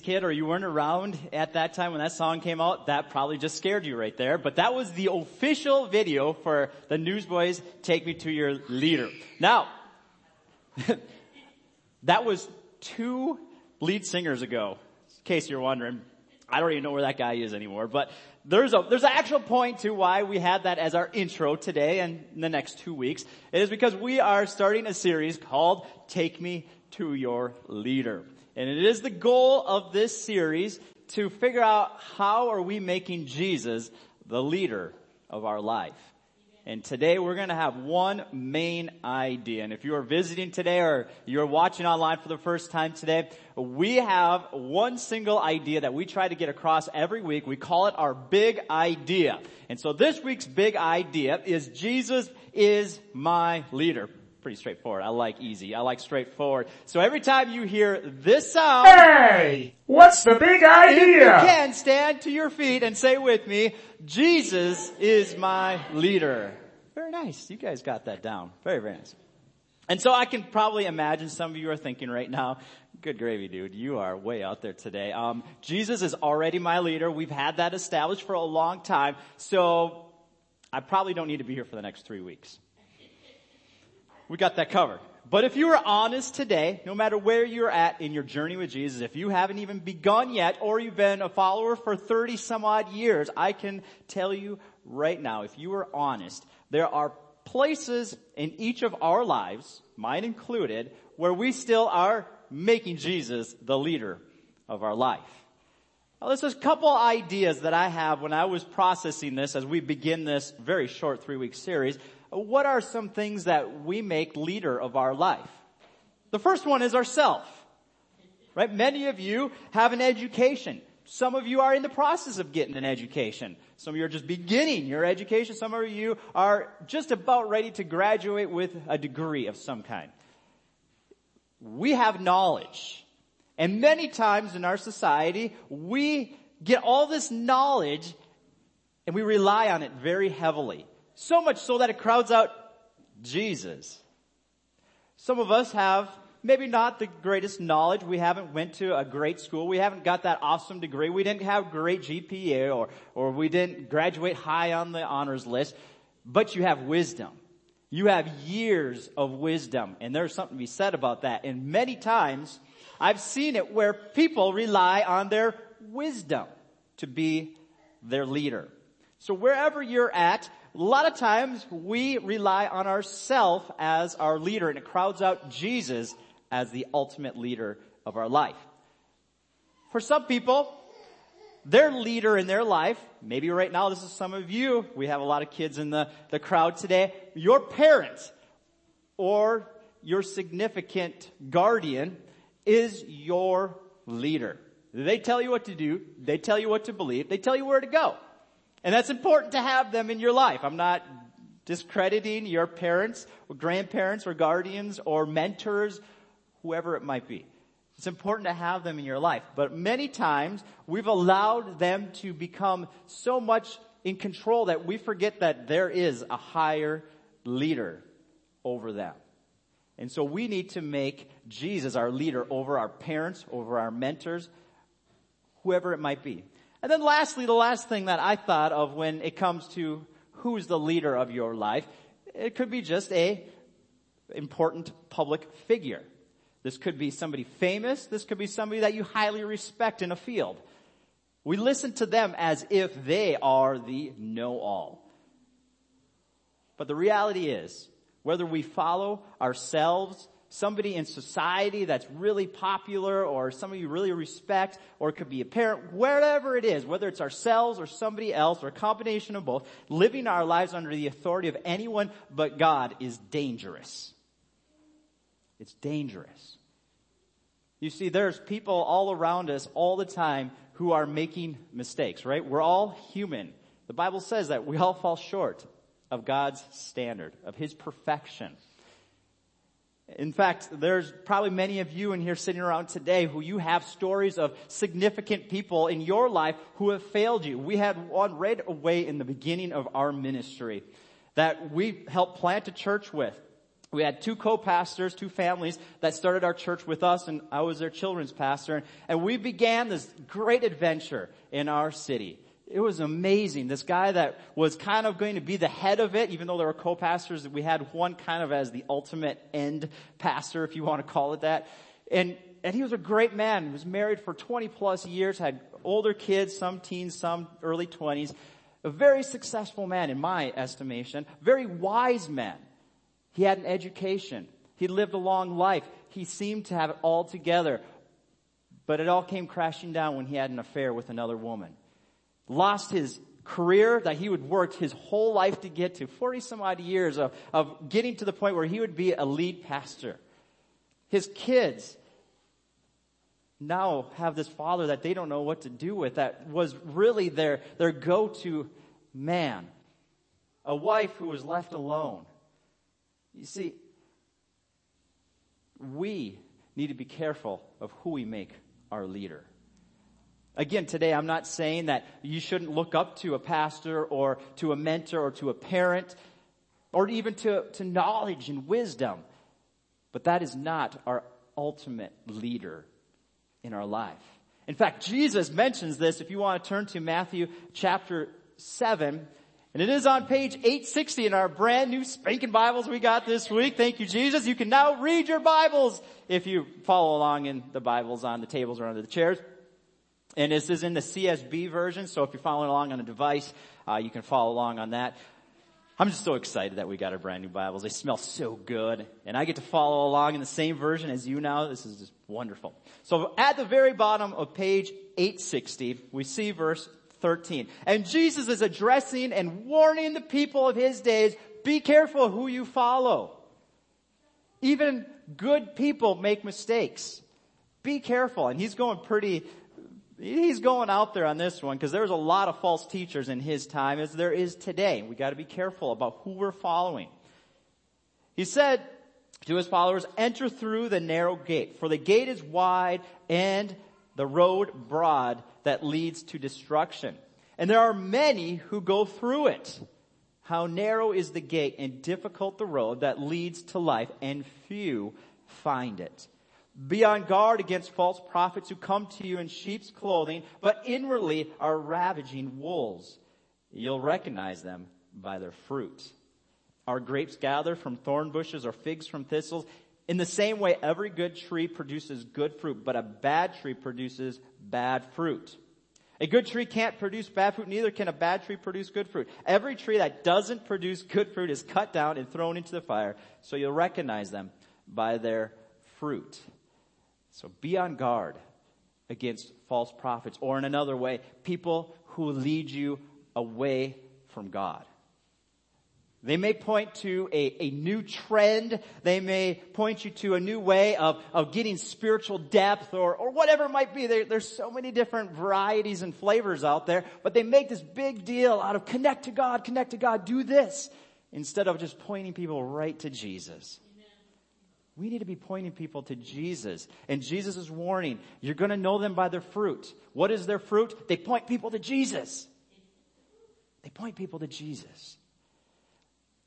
90s kid or you weren't around at that time when that song came out, that probably just scared you right there. But that was the official video for the Newsboys Take Me to Your Leader. Now, that was two lead singers ago, in case you're wondering. I don't even know where that guy is anymore, but there's a, there's an actual point to why we had that as our intro today and in the next two weeks. It is because we are starting a series called Take Me to Your Leader. And it is the goal of this series to figure out how are we making Jesus the leader of our life. And today we're going to have one main idea. And if you are visiting today or you're watching online for the first time today, we have one single idea that we try to get across every week. We call it our big idea. And so this week's big idea is Jesus is my leader. Pretty straightforward. I like easy. I like straightforward. So every time you hear this sound, Hey! What's the big if you idea? can stand to your feet and say with me, Jesus is my leader. Very nice. You guys got that down. Very, very nice. And so I can probably imagine some of you are thinking right now, good gravy dude, you are way out there today. Um, Jesus is already my leader. We've had that established for a long time. So I probably don't need to be here for the next three weeks. We got that covered. But if you are honest today, no matter where you're at in your journey with Jesus, if you haven't even begun yet or you've been a follower for 30 some odd years, I can tell you right now, if you are honest, there are places in each of our lives, mine included, where we still are making Jesus the leader of our life. Now, there's a couple ideas that I have when I was processing this as we begin this very short three week series. What are some things that we make leader of our life? The first one is ourself. Right? Many of you have an education. Some of you are in the process of getting an education. Some of you are just beginning your education. Some of you are just about ready to graduate with a degree of some kind. We have knowledge. And many times in our society, we get all this knowledge and we rely on it very heavily. So much so that it crowds out Jesus. Some of us have maybe not the greatest knowledge. We haven't went to a great school. We haven't got that awesome degree. We didn't have great GPA or, or we didn't graduate high on the honors list, but you have wisdom. You have years of wisdom and there's something to be said about that. And many times I've seen it where people rely on their wisdom to be their leader. So wherever you're at, a lot of times we rely on ourself as our leader and it crowds out Jesus as the ultimate leader of our life. For some people, their leader in their life, maybe right now this is some of you, we have a lot of kids in the, the crowd today, your parents or your significant guardian is your leader. They tell you what to do, they tell you what to believe, they tell you where to go. And that's important to have them in your life. I'm not discrediting your parents or grandparents or guardians or mentors, whoever it might be. It's important to have them in your life. But many times we've allowed them to become so much in control that we forget that there is a higher leader over them. And so we need to make Jesus our leader over our parents, over our mentors, whoever it might be. And then lastly, the last thing that I thought of when it comes to who's the leader of your life, it could be just a important public figure. This could be somebody famous. This could be somebody that you highly respect in a field. We listen to them as if they are the know-all. But the reality is, whether we follow ourselves, somebody in society that's really popular or somebody you really respect, or it could be a parent, wherever it is, whether it's ourselves or somebody else or a combination of both, living our lives under the authority of anyone but God is dangerous. It's dangerous. You see, there's people all around us all the time who are making mistakes, right? We're all human. The Bible says that we all fall short of God's standard, of His perfection. In fact, there's probably many of you in here sitting around today who you have stories of significant people in your life who have failed you. We had one right away in the beginning of our ministry that we helped plant a church with. we had two co-pastors, two families that started our church with us and I was their children's pastor and we began this great adventure in our city. It was amazing. This guy that was kind of going to be the head of it, even though there were co-pastors, we had one kind of as the ultimate end pastor, if you want to call it that. And, and he was a great man. He was married for 20 plus years, had older kids, some teens, some early 20s. A very successful man in my estimation. Very wise man. He had an education. He lived a long life. He seemed to have it all together. But it all came crashing down when he had an affair with another woman. Lost his career that he would worked his whole life to get to, 40 some odd years of, of getting to the point where he would be a lead pastor. His kids now have this father that they don't know what to do with that was really their, their go-to man. A wife who was left alone. You see, we need to be careful of who we make our leader. Again, today I'm not saying that you shouldn't look up to a pastor or to a mentor or to a parent or even to, to knowledge and wisdom. But that is not our ultimate leader in our life. In fact, Jesus mentions this if you want to turn to Matthew chapter 7 and it is on page 860 in our brand new spanking Bibles we got this week. Thank you, Jesus. You can now read your Bibles if you follow along in the Bibles on the tables or under the chairs. And this is in the CSB version, so if you're following along on a device, uh, you can follow along on that. I'm just so excited that we got our brand new Bibles. They smell so good. And I get to follow along in the same version as you now. This is just wonderful. So at the very bottom of page 860, we see verse 13. And Jesus is addressing and warning the people of his days, be careful who you follow. Even good people make mistakes. Be careful. And he's going pretty, he's going out there on this one because there's a lot of false teachers in his time as there is today. We gotta be careful about who we're following. He said to his followers, enter through the narrow gate, for the gate is wide and the road broad that leads to destruction. And there are many who go through it. How narrow is the gate and difficult the road that leads to life and few find it. Be on guard against false prophets who come to you in sheep's clothing, but inwardly are ravaging wolves. You'll recognize them by their fruit. Are grapes gathered from thorn bushes or figs from thistles? In the same way, every good tree produces good fruit, but a bad tree produces bad fruit. A good tree can't produce bad fruit, neither can a bad tree produce good fruit. Every tree that doesn't produce good fruit is cut down and thrown into the fire, so you'll recognize them by their fruit. So be on guard against false prophets, or in another way, people who lead you away from God. They may point to a, a new trend. They may point you to a new way of, of getting spiritual depth or, or whatever it might be. There, there's so many different varieties and flavors out there, but they make this big deal out of connect to God, connect to God, do this, instead of just pointing people right to Jesus. We need to be pointing people to Jesus. And Jesus is warning, you're gonna know them by their fruit. What is their fruit? They point people to Jesus. They point people to Jesus.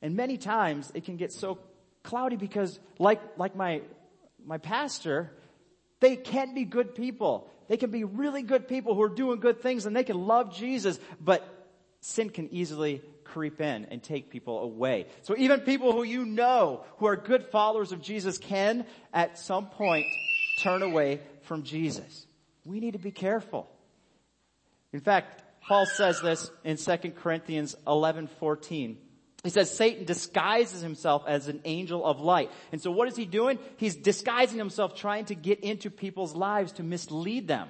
And many times it can get so cloudy because like, like my, my pastor, they can be good people. They can be really good people who are doing good things and they can love Jesus, but sin can easily creep in and take people away. So even people who you know who are good followers of Jesus can at some point turn away from Jesus. We need to be careful. In fact, Paul says this in 2 Corinthians 11, 14. He says Satan disguises himself as an angel of light. And so what is he doing? He's disguising himself trying to get into people's lives to mislead them.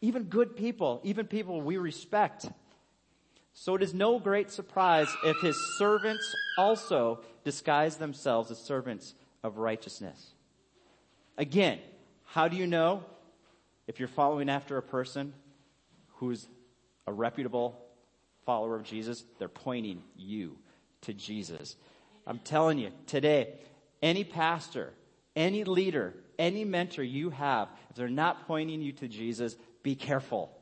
Even good people, even people we respect. So it is no great surprise if his servants also disguise themselves as servants of righteousness. Again, how do you know if you're following after a person who's a reputable follower of Jesus? They're pointing you to Jesus. I'm telling you, today, any pastor, any leader, any mentor you have, if they're not pointing you to Jesus, be careful.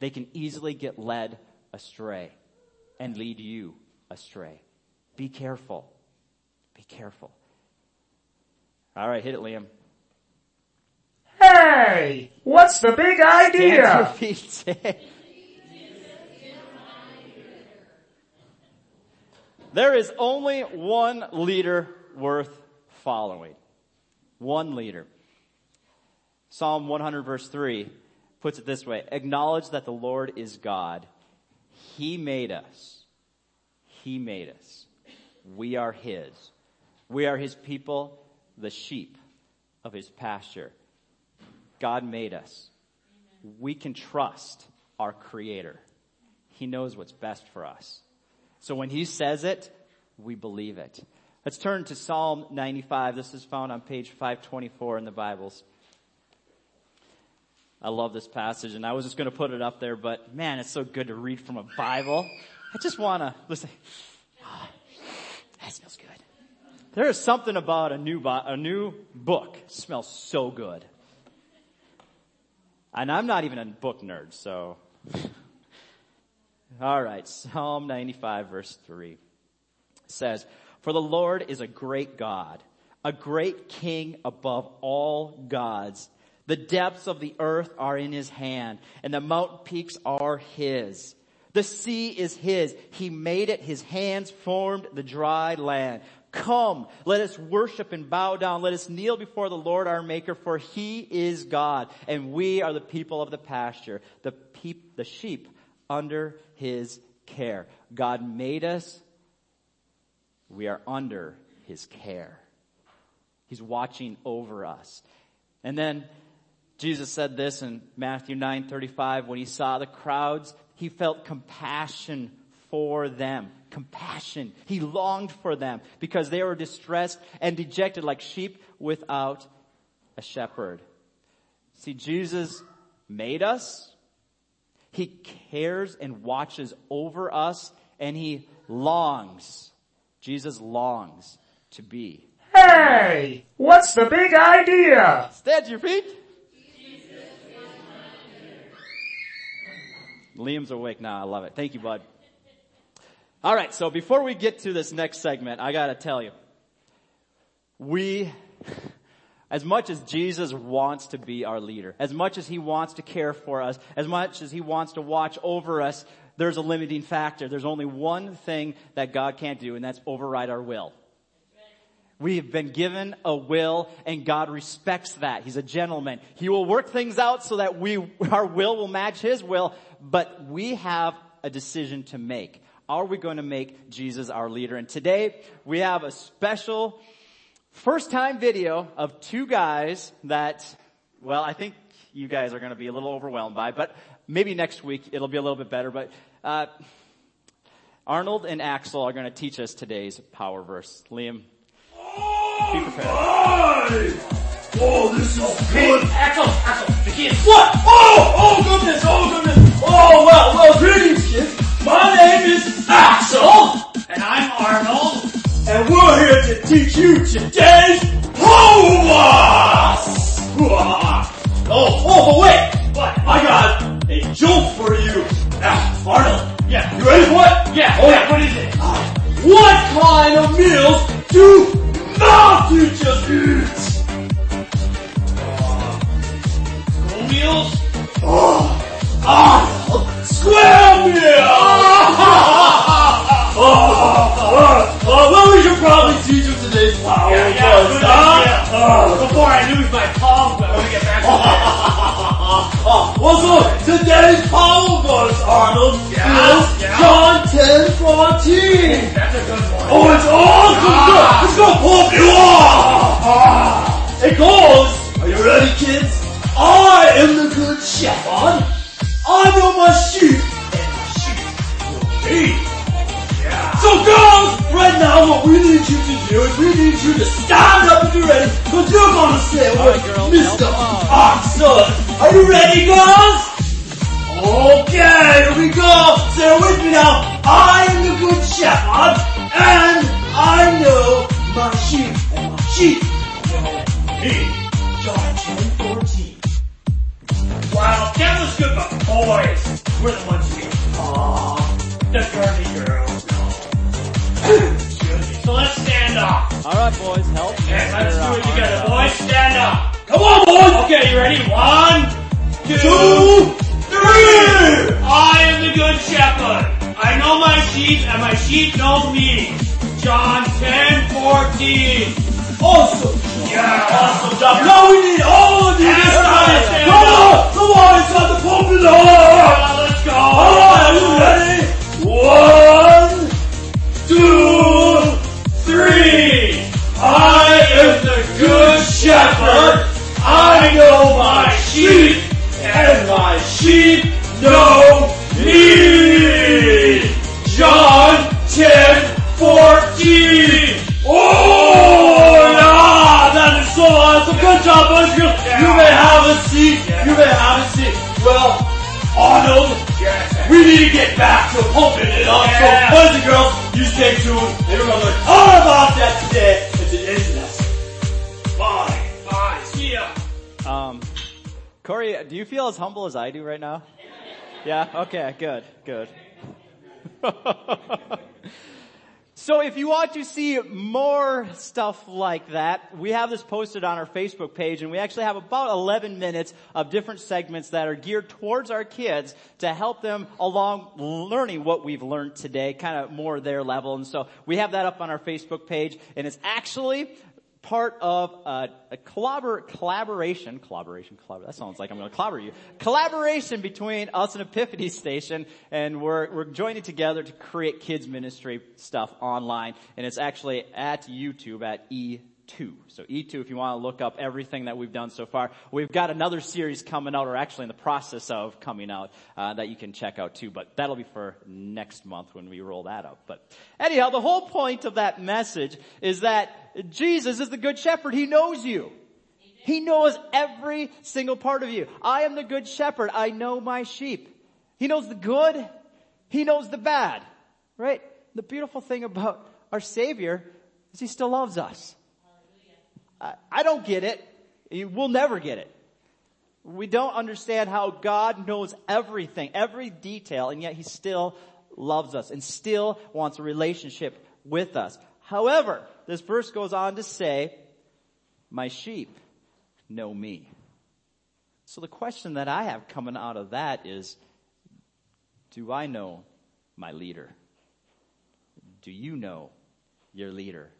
They can easily get led astray and lead you astray. Be careful. Be careful. All right, hit it, Liam. Hey, what's the big Stand to your idea? there is only one leader worth following. One leader. Psalm 100 verse 3 puts it this way. Acknowledge that the Lord is God. He made us. He made us. We are His. We are His people, the sheep of His pasture. God made us. We can trust our Creator. He knows what's best for us. So when He says it, we believe it. Let's turn to Psalm 95. This is found on page 524 in the Bibles. I love this passage and I was just going to put it up there, but man, it's so good to read from a Bible. I just want to listen. Ah, that smells good. There is something about a new, bo- a new book. It smells so good. And I'm not even a book nerd, so. All right, Psalm 95 verse 3 says, For the Lord is a great God, a great king above all gods. The depths of the earth are in his hand, and the mountain peaks are his. The sea is his. He made it. His hands formed the dry land. Come, let us worship and bow down. Let us kneel before the Lord our maker, for he is God, and we are the people of the pasture, the peop, the sheep under his care. God made us. We are under his care. He's watching over us. And then Jesus said this in Matthew 9:35 when he saw the crowds, he felt compassion for them. Compassion. He longed for them because they were distressed and dejected like sheep without a shepherd. See, Jesus made us. He cares and watches over us and he longs. Jesus longs to be. Hey, what's the big idea? Stand to your feet. Liam's awake now. I love it. Thank you, bud. All right. So before we get to this next segment, I gotta tell you, we, as much as Jesus wants to be our leader, as much as he wants to care for us, as much as he wants to watch over us, there's a limiting factor. There's only one thing that God can't do, and that's override our will. We have been given a will and God respects that. He's a gentleman. He will work things out so that we, our will will match His will, but we have a decision to make. Are we going to make Jesus our leader? And today we have a special first time video of two guys that, well, I think you guys are going to be a little overwhelmed by, but maybe next week it'll be a little bit better, but, uh, Arnold and Axel are going to teach us today's power verse. Liam, be prepared. Oh, this is good. Axel, Axel, the kids. What? Oh, oh goodness, oh goodness. Oh, well, well, greetings kids. My name is Axel. And I'm Arnold. And we're here to teach you today's Hogwarts. Oh, oh, wait. What? I got a joke for you. Now, Arnold. Yeah. You ready for it? Yeah. Oh, yeah. What is it? What kind of meals do All with right, girls, Mr. Oxford. Are you ready girls? Okay, here we go. Say it with me now. I am the good shepherd, and I know my sheep, and my sheep know me. John 10, 14. Wow, that was good, but boys, we're the ones who get aw, the girly girls. Excuse me. So let's stand up. All right, boys, help. Yeah, let's do it together, boys. Stand up. Come on, boys. Okay, you ready? One, two, three! I am the good shepherd. I know my sheep and my sheep know me. John 10, 14. Awesome! Yeah. Awesome job! Now we need all of you this Everybody time! stand Come on! Come on, it's time to pump so if you want to see more stuff like that, we have this posted on our Facebook page and we actually have about 11 minutes of different segments that are geared towards our kids to help them along learning what we've learned today, kind of more their level. And so we have that up on our Facebook page and it's actually part of a, a collabor- collaboration, collaboration, collabor- that sounds like I'm going to clobber you, collaboration between us and Epiphany Station, and we're, we're joining together to create kids ministry stuff online, and it's actually at YouTube at E2. So E2, if you want to look up everything that we've done so far, we've got another series coming out, or actually in the process of coming out, uh, that you can check out too. But that'll be for next month when we roll that out. But anyhow, the whole point of that message is that Jesus is the good shepherd. He knows you. He knows every single part of you. I am the good shepherd. I know my sheep. He knows the good. He knows the bad. Right? The beautiful thing about our Savior is He still loves us. I, don't get it. We'll never get it. We don't understand how God knows everything, every detail, and yet He still loves us and still wants a relationship with us. However, this verse goes on to say, my sheep know me. So the question that I have coming out of that is, do I know my leader? Do you know your leader?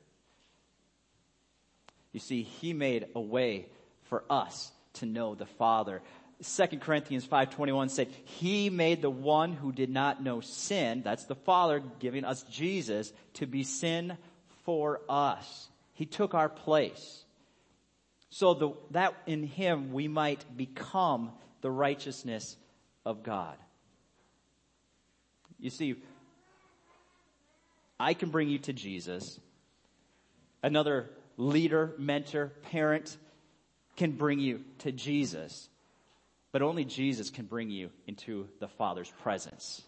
You see, he made a way for us to know the Father. 2 Corinthians 5:21 said, "He made the one who did not know sin, that's the Father giving us Jesus to be sin for us. He took our place. So the, that in him we might become the righteousness of God." You see, I can bring you to Jesus. Another leader, mentor, parent can bring you to Jesus. But only Jesus can bring you into the Father's presence.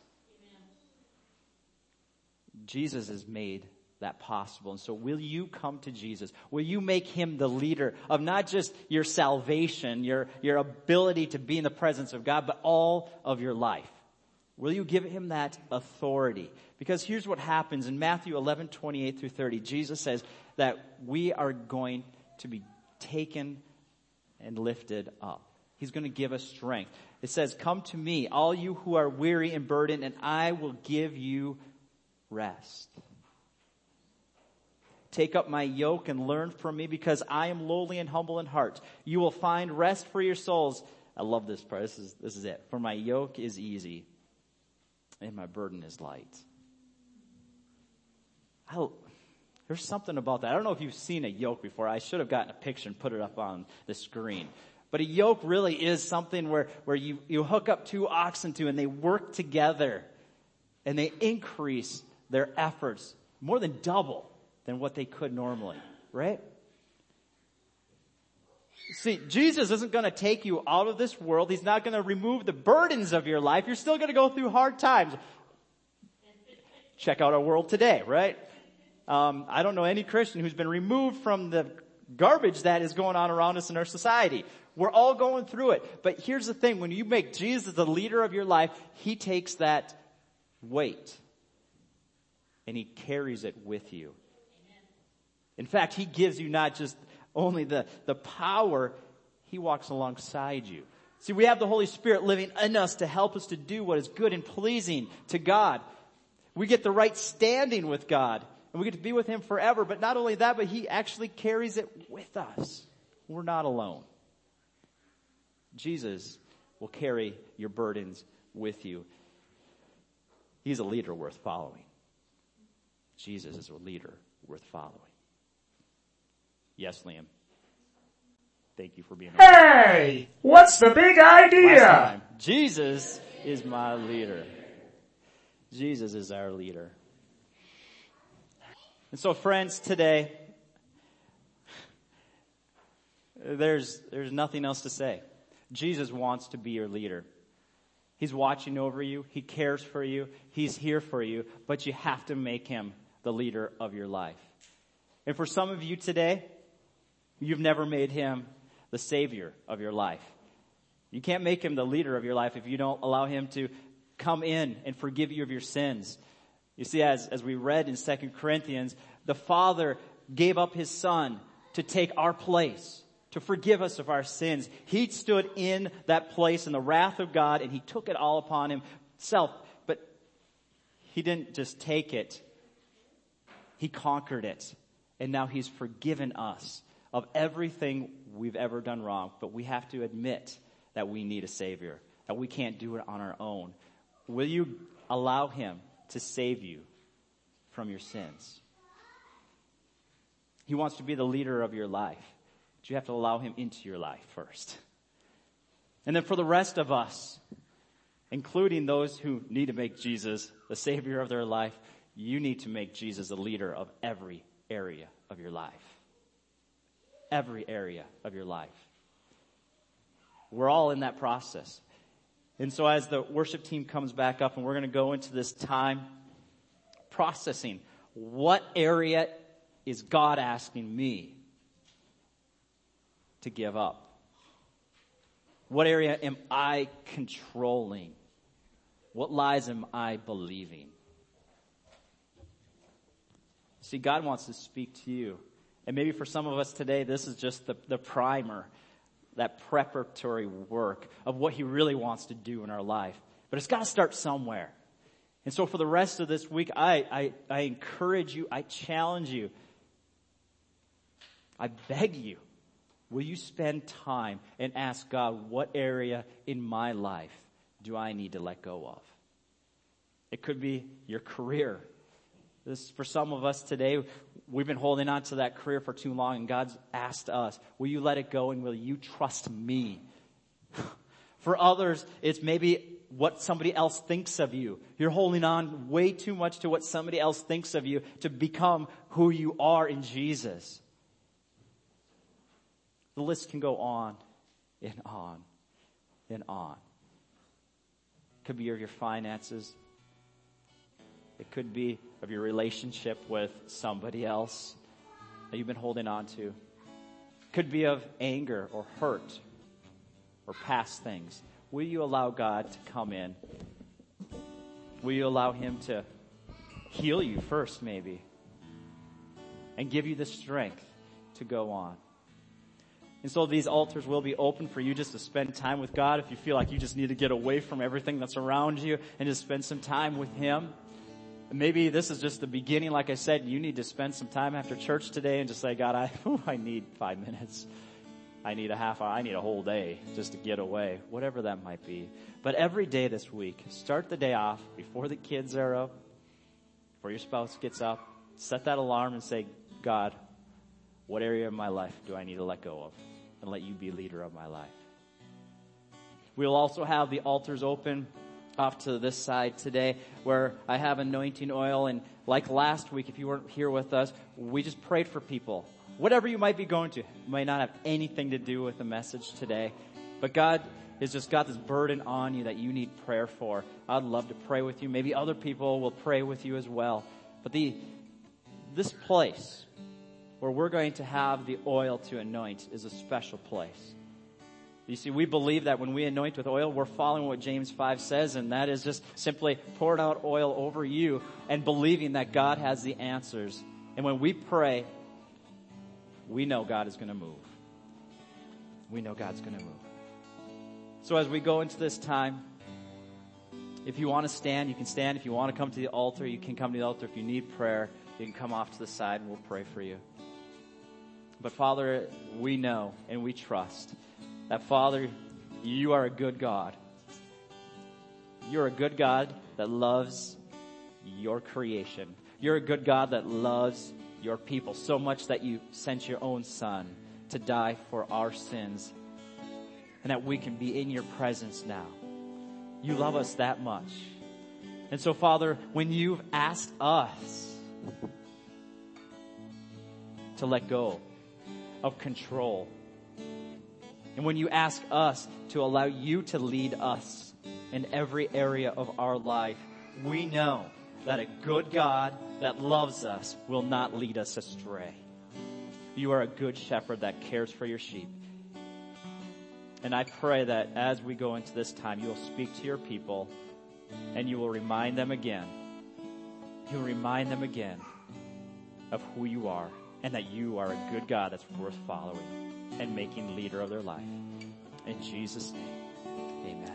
Jesus has made that possible. And so will you come to Jesus? Will you make him the leader of not just your salvation, your, your ability to be in the presence of God, but all of your life? Will you give him that authority? Because here's what happens in Matthew 11, 28 through 30. Jesus says that we are going to be taken and lifted up. He's going to give us strength. It says, come to me, all you who are weary and burdened, and I will give you rest. Take up my yoke and learn from me because I am lowly and humble in heart. You will find rest for your souls. I love this part. This is, this is it. For my yoke is easy and my burden is light. I'll, there's something about that. I don't know if you've seen a yoke before. I should have gotten a picture and put it up on the screen. But a yoke really is something where, where you, you hook up two oxen to and they work together and they increase their efforts more than double than what they could normally, right? See, Jesus isn't going to take you out of this world. He's not going to remove the burdens of your life. You're still going to go through hard times. Check out our world today, right? Um, I don't know any Christian who's been removed from the garbage that is going on around us in our society. We're all going through it. But here's the thing. When you make Jesus the leader of your life, He takes that weight and He carries it with you. In fact, He gives you not just only the, the power, He walks alongside you. See, we have the Holy Spirit living in us to help us to do what is good and pleasing to God. We get the right standing with God and we get to be with Him forever. But not only that, but He actually carries it with us. We're not alone. Jesus will carry your burdens with you. He's a leader worth following. Jesus is a leader worth following. Yes, Liam. Thank you for being here. Hey! What's the big idea? Jesus is my leader. Jesus is our leader. And so friends, today, there's, there's nothing else to say. Jesus wants to be your leader. He's watching over you. He cares for you. He's here for you, but you have to make him the leader of your life. And for some of you today, you've never made him the savior of your life. You can't make him the leader of your life if you don't allow him to come in and forgive you of your sins. You see, as, as we read in 2 Corinthians, the Father gave up his Son to take our place, to forgive us of our sins. He stood in that place in the wrath of God and he took it all upon himself. But he didn't just take it he conquered it. And now He's forgiven us of everything we've ever done wrong. But we have to admit that we need a Savior, that we can't do it on our own. Will you allow Him to save you from your sins? He wants to be the leader of your life. But you have to allow Him into your life first. And then for the rest of us, including those who need to make Jesus the Savior of their life, you need to make Jesus the leader of every area of your life. Every area of your life. We're all in that process. And so as the worship team comes back up and we're going to go into this time processing, what area is God asking me to give up? What area am I controlling? What lies am I believing? See, God wants to speak to you. And maybe for some of us today, this is just the, the primer, that preparatory work of what He really wants to do in our life. But it's got to start somewhere. And so for the rest of this week, I, I, I encourage you, I challenge you, I beg you, will you spend time and ask God, what area in my life do I need to let go of? It could be your career. This, for some of us today, we've been holding on to that career for too long and God's asked us, will you let it go and will you trust me? for others, it's maybe what somebody else thinks of you. You're holding on way too much to what somebody else thinks of you to become who you are in Jesus. The list can go on and on and on. It could be your finances. It could be of your relationship with somebody else that you've been holding on to. Could be of anger or hurt or past things. Will you allow God to come in? Will you allow Him to heal you first, maybe? And give you the strength to go on. And so these altars will be open for you just to spend time with God if you feel like you just need to get away from everything that's around you and just spend some time with Him. Maybe this is just the beginning. Like I said, you need to spend some time after church today and just say, God, I, I need five minutes. I need a half hour. I need a whole day just to get away, whatever that might be. But every day this week, start the day off before the kids are up, before your spouse gets up, set that alarm and say, God, what area of my life do I need to let go of? And let you be leader of my life. We'll also have the altars open off to this side today where I have anointing oil. And like last week, if you weren't here with us, we just prayed for people. Whatever you might be going to, might not have anything to do with the message today. But God has just got this burden on you that you need prayer for. I'd love to pray with you. Maybe other people will pray with you as well. But the, this place where we're going to have the oil to anoint is a special place. You see, we believe that when we anoint with oil, we're following what James 5 says, and that is just simply pouring out oil over you and believing that God has the answers. And when we pray, we know God is going to move. We know God's going to move. So as we go into this time, if you want to stand, you can stand. If you want to come to the altar, you can come to the altar. If you need prayer, you can come off to the side and we'll pray for you. But Father, we know and we trust that Father, you are a good God. You're a good God that loves your creation. You're a good God that loves your people so much that you sent your own son to die for our sins and that we can be in your presence now. You love us that much. And so Father, when you've asked us to let go of control, and when you ask us to allow you to lead us in every area of our life, we know that a good God that loves us will not lead us astray. You are a good shepherd that cares for your sheep. And I pray that as we go into this time, you will speak to your people and you will remind them again. You'll remind them again of who you are and that you are a good God that's worth following and making leader of their life. In Jesus' name, amen.